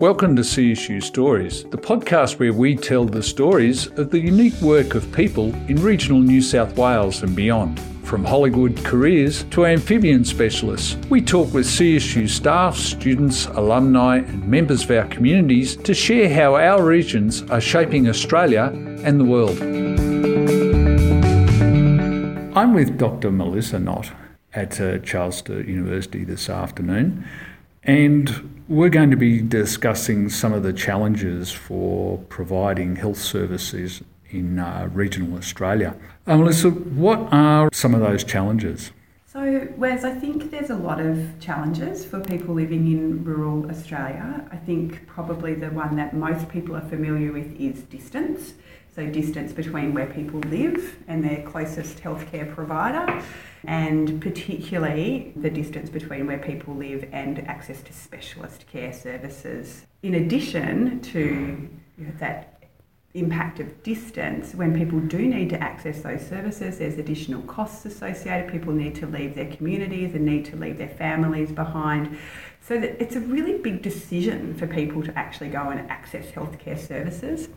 Welcome to CSU Stories, the podcast where we tell the stories of the unique work of people in regional New South Wales and beyond. From Hollywood careers to amphibian specialists, we talk with CSU staff, students, alumni, and members of our communities to share how our regions are shaping Australia and the world. I'm with Dr. Melissa Knott at uh, Charles University this afternoon, and we're going to be discussing some of the challenges for providing health services in uh, regional Australia. Uh, Melissa, what are some of those challenges? So, Wes, I think there's a lot of challenges for people living in rural Australia. I think probably the one that most people are familiar with is distance. So, distance between where people live and their closest healthcare provider, and particularly the distance between where people live and access to specialist care services. In addition to that impact of distance, when people do need to access those services, there's additional costs associated. People need to leave their communities and need to leave their families behind. So that it's a really big decision for people to actually go and access healthcare services.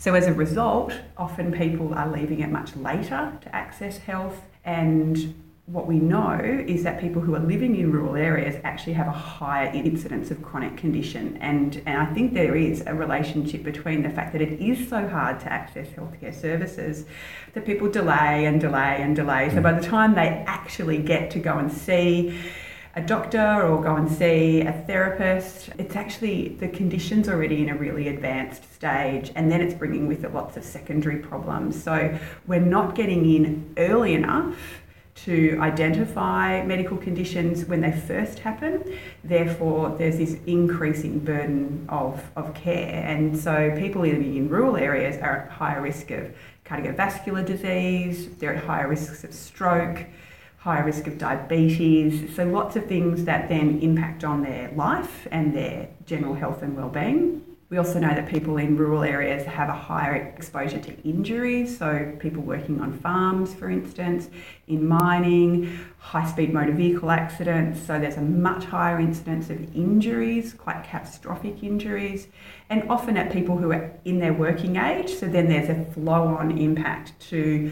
So as a result, often people are leaving it much later to access health and what we know is that people who are living in rural areas actually have a higher incidence of chronic condition. And, and I think there is a relationship between the fact that it is so hard to access healthcare services that people delay and delay and delay. So mm. by the time they actually get to go and see a doctor or go and see a therapist. It's actually the condition's already in a really advanced stage, and then it's bringing with it lots of secondary problems. So we're not getting in early enough to identify medical conditions when they first happen. Therefore, there's this increasing burden of, of care. And so, people living in rural areas are at higher risk of cardiovascular disease, they're at higher risks of stroke, higher risk of diabetes. So, lots of things that then impact on their life and their general health and well-being. We also know that people in rural areas have a higher exposure to injuries, so people working on farms, for instance, in mining, high speed motor vehicle accidents, so there's a much higher incidence of injuries, quite catastrophic injuries, and often at people who are in their working age, so then there's a flow on impact to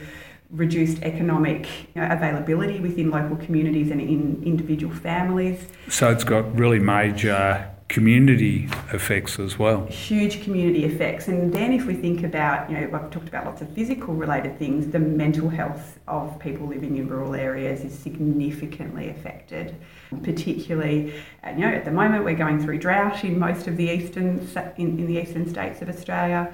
reduced economic you know, availability within local communities and in individual families. So it's got really major community effects as well. Huge community effects. And then if we think about, you know, I've talked about lots of physical related things, the mental health of people living in rural areas is significantly affected. Particularly, uh, you know, at the moment we're going through drought in most of the eastern in, in the eastern states of Australia.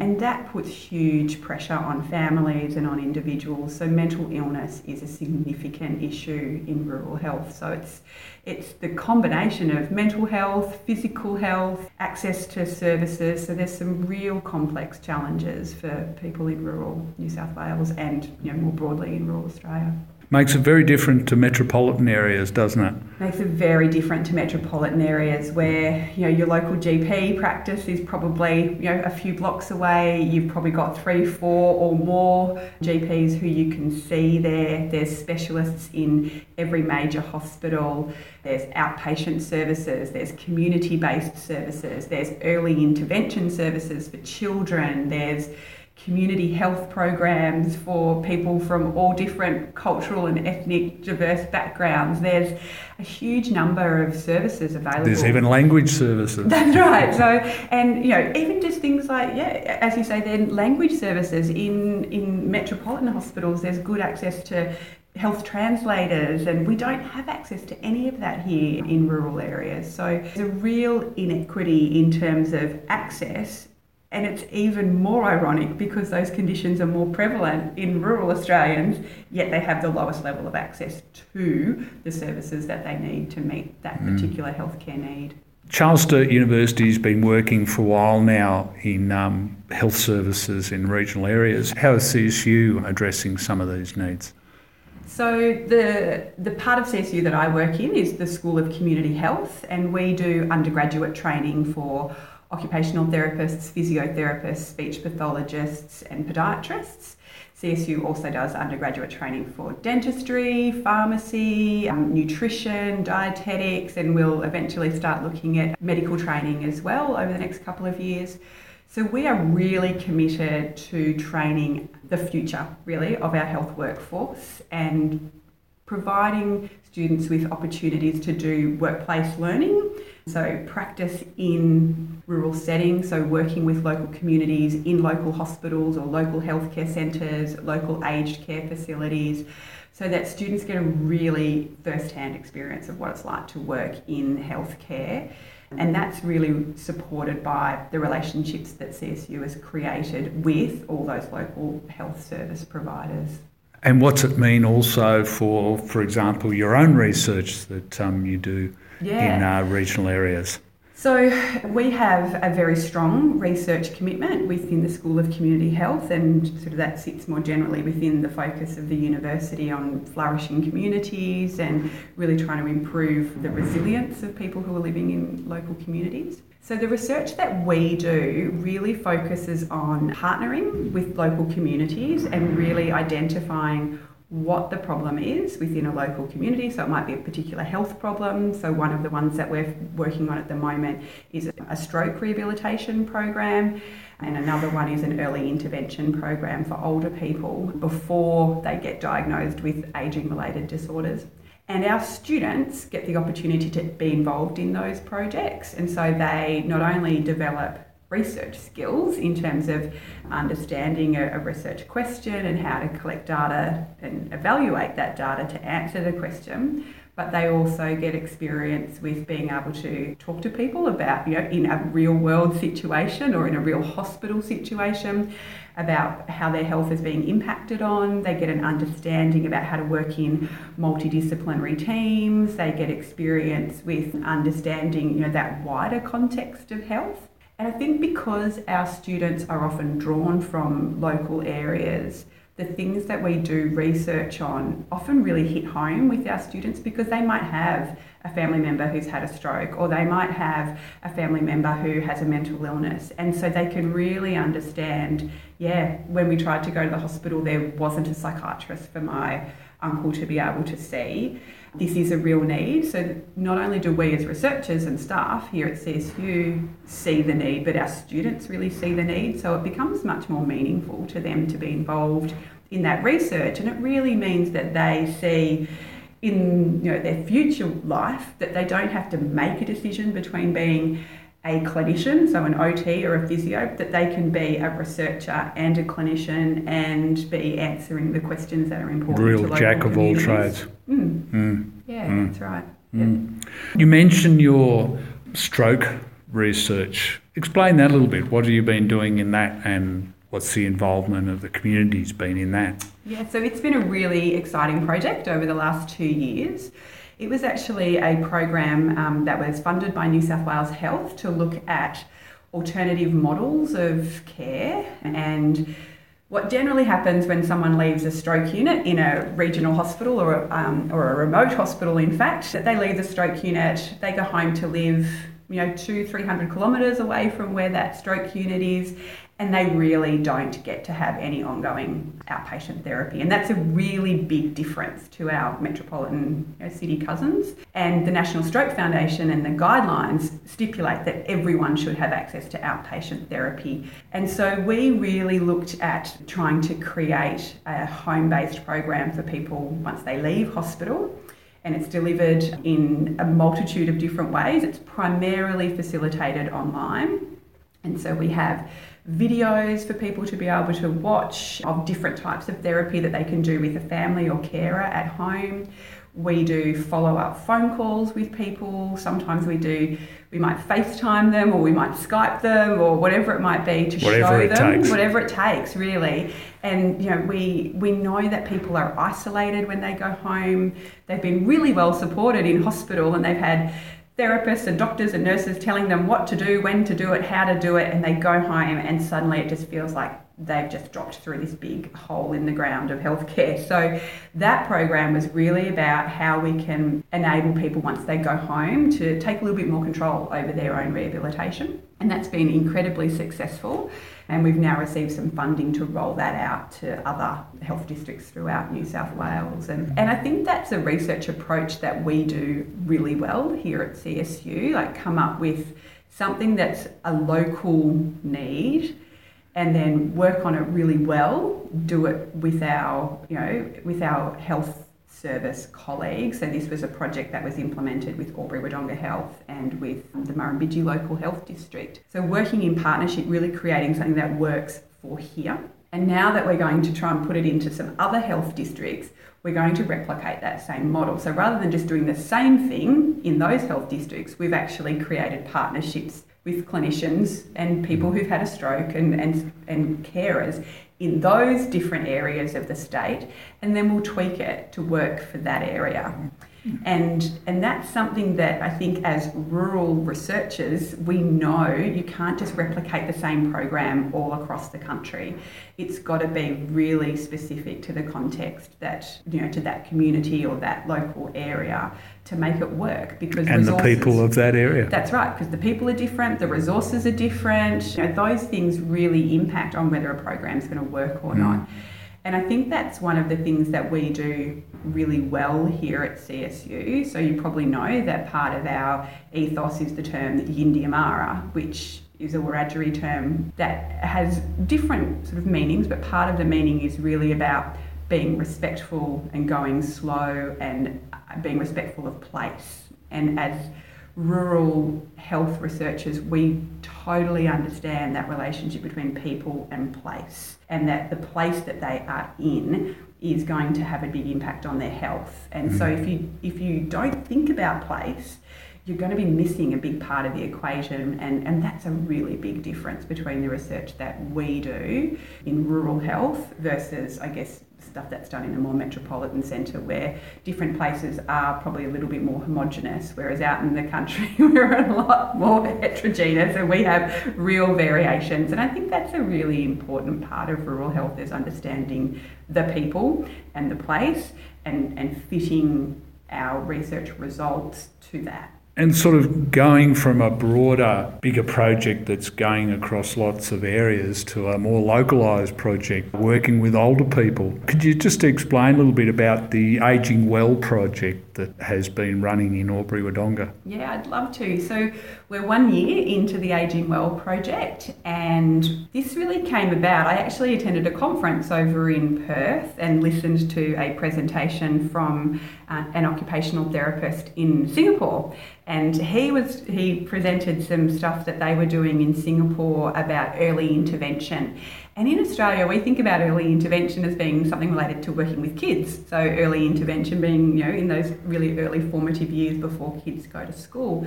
And that puts huge pressure on families and on individuals. So mental illness is a significant issue in rural health. So it's it's the combination of mental health, physical health, access to services. So there's some real complex challenges for people in rural New South Wales and you know more broadly in rural Australia. Makes it very different to metropolitan areas, doesn't it? Makes it very different to metropolitan areas where you know your local GP practice is probably you know a few blocks away. You've probably got three, four, or more GPs who you can see there. There's specialists in every major hospital. There's outpatient services. There's community-based services. There's early intervention services for children. There's community health programs for people from all different cultural and ethnic diverse backgrounds. There's a huge number of services available. There's even language services. That's right. So, and you know, even just things like yeah, as you say, then language services in in metropolitan hospitals. There's good access to health translators, and we don't have access to any of that here in rural areas. So there's a real inequity in terms of access and it's even more ironic because those conditions are more prevalent in rural Australians, yet they have the lowest level of access to the services that they need to meet that mm. particular healthcare need. Charles Sturt University has been working for a while now in um, health services in regional areas. How is CSU addressing some of these needs? So the the part of CSU that I work in is the School of Community Health, and we do undergraduate training for occupational therapists, physiotherapists, speech pathologists, and podiatrists. CSU also does undergraduate training for dentistry, pharmacy, um, nutrition, dietetics, and we'll eventually start looking at medical training as well over the next couple of years. So we are really committed to training the future, really, of our health workforce and providing students with opportunities to do workplace learning. So, practice in rural settings, so working with local communities in local hospitals or local healthcare centres, local aged care facilities, so that students get a really first hand experience of what it's like to work in healthcare. And that's really supported by the relationships that CSU has created with all those local health service providers. And what's it mean also for, for example, your own research that um, you do yeah. in uh, regional areas? So, we have a very strong research commitment within the School of Community Health, and sort of that sits more generally within the focus of the university on flourishing communities and really trying to improve the resilience of people who are living in local communities. So, the research that we do really focuses on partnering with local communities and really identifying what the problem is within a local community. So it might be a particular health problem. So one of the ones that we're working on at the moment is a stroke rehabilitation program. And another one is an early intervention program for older people before they get diagnosed with aging related disorders. And our students get the opportunity to be involved in those projects. And so they not only develop research skills in terms of understanding a, a, research question and how to collect data and evaluate that data to answer the question. But they also get experience with being able to talk to people about, you know, in a real world situation or in a real hospital situation, about how their health is being impacted on. They get an understanding about how to work in multidisciplinary teams. They get experience with understanding, you know, that wider context of health. And I think because our students are often drawn from local areas, the things that we do research on often really hit home with our students because they might have a family member who's had a stroke or they might have a family member who has a mental illness. And so they can really understand yeah, when we tried to go to the hospital, there wasn't a psychiatrist for my uncle to be able to see this is a real need. So not only do we as researchers and staff here at CSU see the need, but our students really see the need. So it becomes much more meaningful to them to be involved in that research. And it really means that they see in you know their future life that they don't have to make a decision between being a clinician, so an OT or a physio, that they can be a researcher and a clinician and be answering the questions that are important. Real jack of all trades. Mm. Mm. Yeah, mm. that's right. Mm. You mentioned your stroke research. Explain that a little bit. What have you been doing in that and what's the involvement of the communities been in that? Yeah, so it's been a really exciting project over the last two years. It was actually a program um, that was funded by New South Wales Health to look at alternative models of care. And what generally happens when someone leaves a stroke unit in a regional hospital or, um, or a remote hospital, in fact, that they leave the stroke unit, they go home to live, you know, two, 300 kilometres away from where that stroke unit is, and they really don't get to have any ongoing outpatient therapy. And that's a really big difference to our metropolitan you know, city cousins. And the National Stroke Foundation and the guidelines stipulate that everyone should have access to outpatient therapy. And so we really looked at trying to create a home based program for people once they leave hospital and it's delivered in a multitude of different ways. It's primarily facilitated online. And so we have videos for people to be able to watch of different types of therapy that they can do with a family or carer at home. We do follow up phone calls with people. Sometimes we do, we might FaceTime them or we might Skype them or whatever it might be to whatever show them takes. whatever it takes, really. And you know, we we know that people are isolated when they go home. They've been really well supported in hospital and they've had therapists and doctors and nurses telling them what to do, when to do it, how to do it, and they go home and suddenly it just feels like they've just dropped through this big hole in the ground of healthcare. So that program was really about how we can enable people once they go home to take a little bit more control over their own rehabilitation. And that's been incredibly successful. And we've now received some funding to roll that out to other health districts throughout New South Wales. And, and I think that's a research approach that we do really well here at CSU, like come up with something that's a local need and then work on it really well, do it with our, you know, with our health service colleagues. So this was a project that was implemented with Albury Wodonga Health and with the Murrumbidgee Local Health District. So working in partnership, really creating something that works for here. And now that we're going to try and put it into some other health districts, we're going to replicate that same model. So rather than just doing the same thing in those health districts, we've actually created partnerships with clinicians and people who've had a stroke and, and, and carers in those different areas of the state, and then we'll tweak it to work for that area. And, and that's something that I think as rural researchers, we know you can't just replicate the same program all across the country. It's got to be really specific to the context that, you know, to that community or that local area to make it work because and the people of that area. That's right, because the people are different, the resources are different. You know, those things really impact on whether a program is going to work or mm. not. And I think that's one of the things that we do really well here at CSU. So you probably know that part of our ethos is the term Yindyamarra, which is a Wiradjuri term that has different sort of meanings, but part of the meaning is really about being respectful and going slow and being respectful of place. And as rural health researchers, we totally understand that relationship between people and place, and that the place that they are in is going to have a big impact on their health. And mm-hmm. so, if you if you don't think about place, you're going to be missing a big part of the equation, and, and that's a really big difference between the research that we do in rural health versus, I guess, stuff that's done in a more metropolitan centre where different places are probably a little bit more homogenous, whereas out in the country we're a lot more heterogeneous and we have real variations. And I think that's a really important part of rural health is understanding the people and the place and, and fitting our research results to that and sort of going from a broader, bigger project that's going across lots of areas to a more localised project working with older people. Could you just explain a little bit about the Ageing Well project that has been running in Albury Wodonga? Yeah, I'd love to. So, we're one year into the Ageing Well project, and this really came about. I actually attended a conference over in Perth and listened to a presentation from uh, an occupational therapist in Singapore and he was he presented some stuff that they were doing in Singapore about early intervention. And in Australia, we think about early intervention as being something related to working with kids. So early intervention being, you know, in those really early formative years before kids go to school.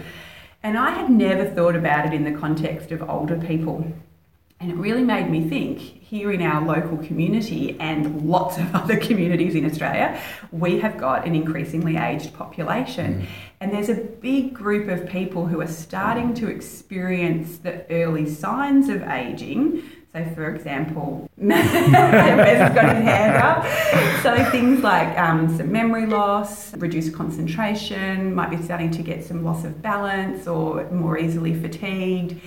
And I had never thought about it in the context of older people. And it really made me think here in our local community and lots of other communities in Australia, we have got an increasingly aged population. Mm. And there's a big group of people who are starting to experience the early signs of aging. So, for example, Wes has got his hand up. So, things like um, some memory loss, reduced concentration, might be starting to get some loss of balance or more easily fatigued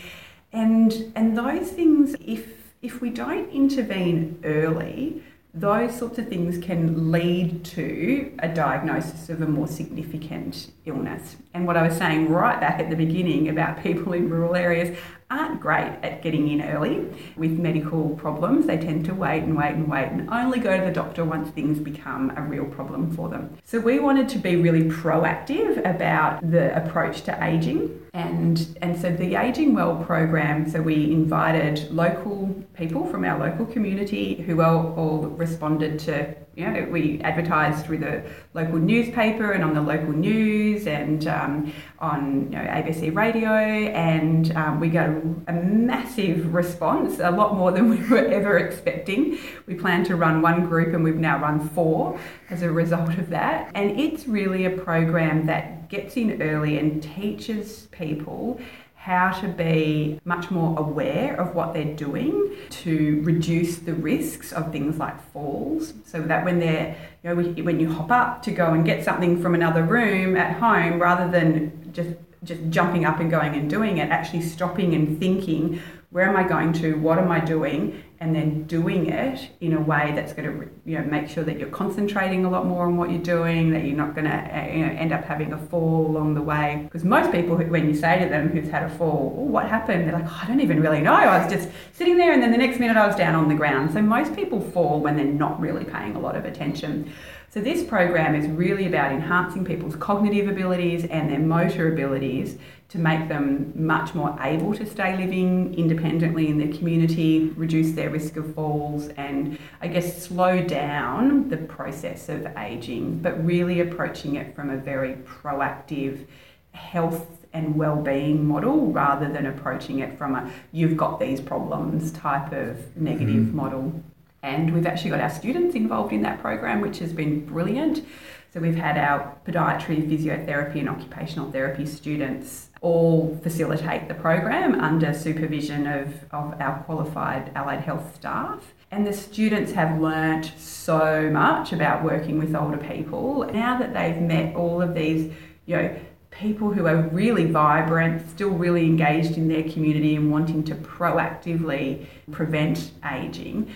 and, and those things, if, if we don't intervene early, those sorts of things can lead to a diagnosis of a more significant illness. And what I was saying right back at the beginning about people in rural areas, aren't great at getting in early with medical problems. They tend to wait and wait and wait and only go to the doctor once things become a real problem for them. So we wanted to be really proactive about the approach to aging. And, and so the Ageing Well program, so we invited local people from our local community who all, all responded to you know, we advertised through the local newspaper and on the local news and um, on you know, ABC radio, and um, we got a, a, massive response, a lot more than we were ever expecting. We planned to run one group, and we've now run four as a result of that. And it's really a program that gets in early and teaches people how to be much more aware of what they're doing to reduce the risks of things like falls. So that when they're you know when you hop up to go and get something from another room at home rather than just just jumping up and going and doing it actually stopping and thinking where am I going to, what am I doing, and then doing it in a way that's going to you know make sure that you're concentrating a lot more on what you're doing, that you're not going to you know, end up having a fall along the way. Because most people, when you say to them who's had a fall, oh, what happened? They're like, oh, I don't even really know. I was just sitting there, and then the next minute I was down on the ground. So most people fall when they're not really paying a lot of attention. So this program is really about enhancing people's cognitive abilities and their motor abilities to make them much more able to stay living independently in their community, reduce their risk of falls, and I guess slow down the process of aging, but really approaching it from a very proactive health and well-being model rather than approaching it from a you've got these problems type of negative mm-hmm. model. And we've actually got our students involved in that program, which has been brilliant. So we've had our podiatry, physiotherapy, and occupational therapy students all facilitate the program under supervision of, of our qualified allied health staff. And the students have learnt so much about working with older people. Now that they've met all of these, you know, people who are really vibrant, still really engaged in their community and wanting to proactively prevent aging,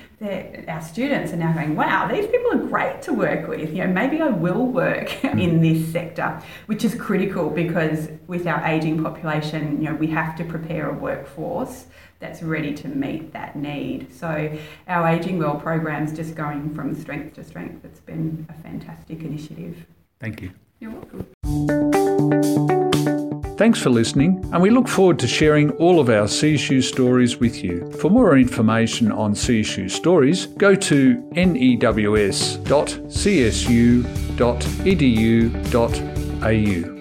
our students are now going, wow, these people are great to work with. You know, maybe I will work in mm. this sector, which is critical because with our aging population, you know, we have to prepare a workforce that's ready to meet that need. So our Aging Well program is just going from strength to strength. It's been a fantastic initiative. Thank you. You're welcome. Thanks for listening, and we look forward to sharing all of our CSU stories with you. For more information on CSU stories, go to news.csu.edu.au.